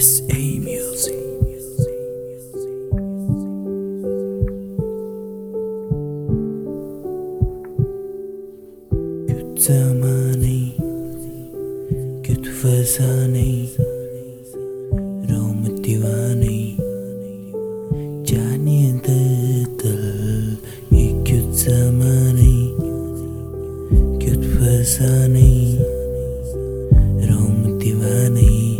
روم دیوانی جان روم دیوانی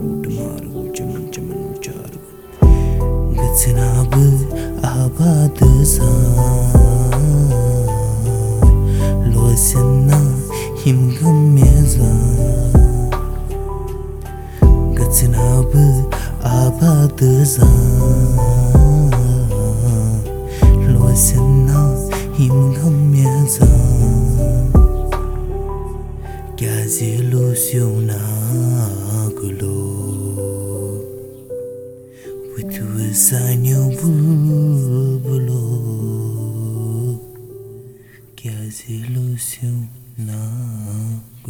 جناب آباد آباد لو سیونا گلو سنی بھول بولو گیا جی لوسیوں نا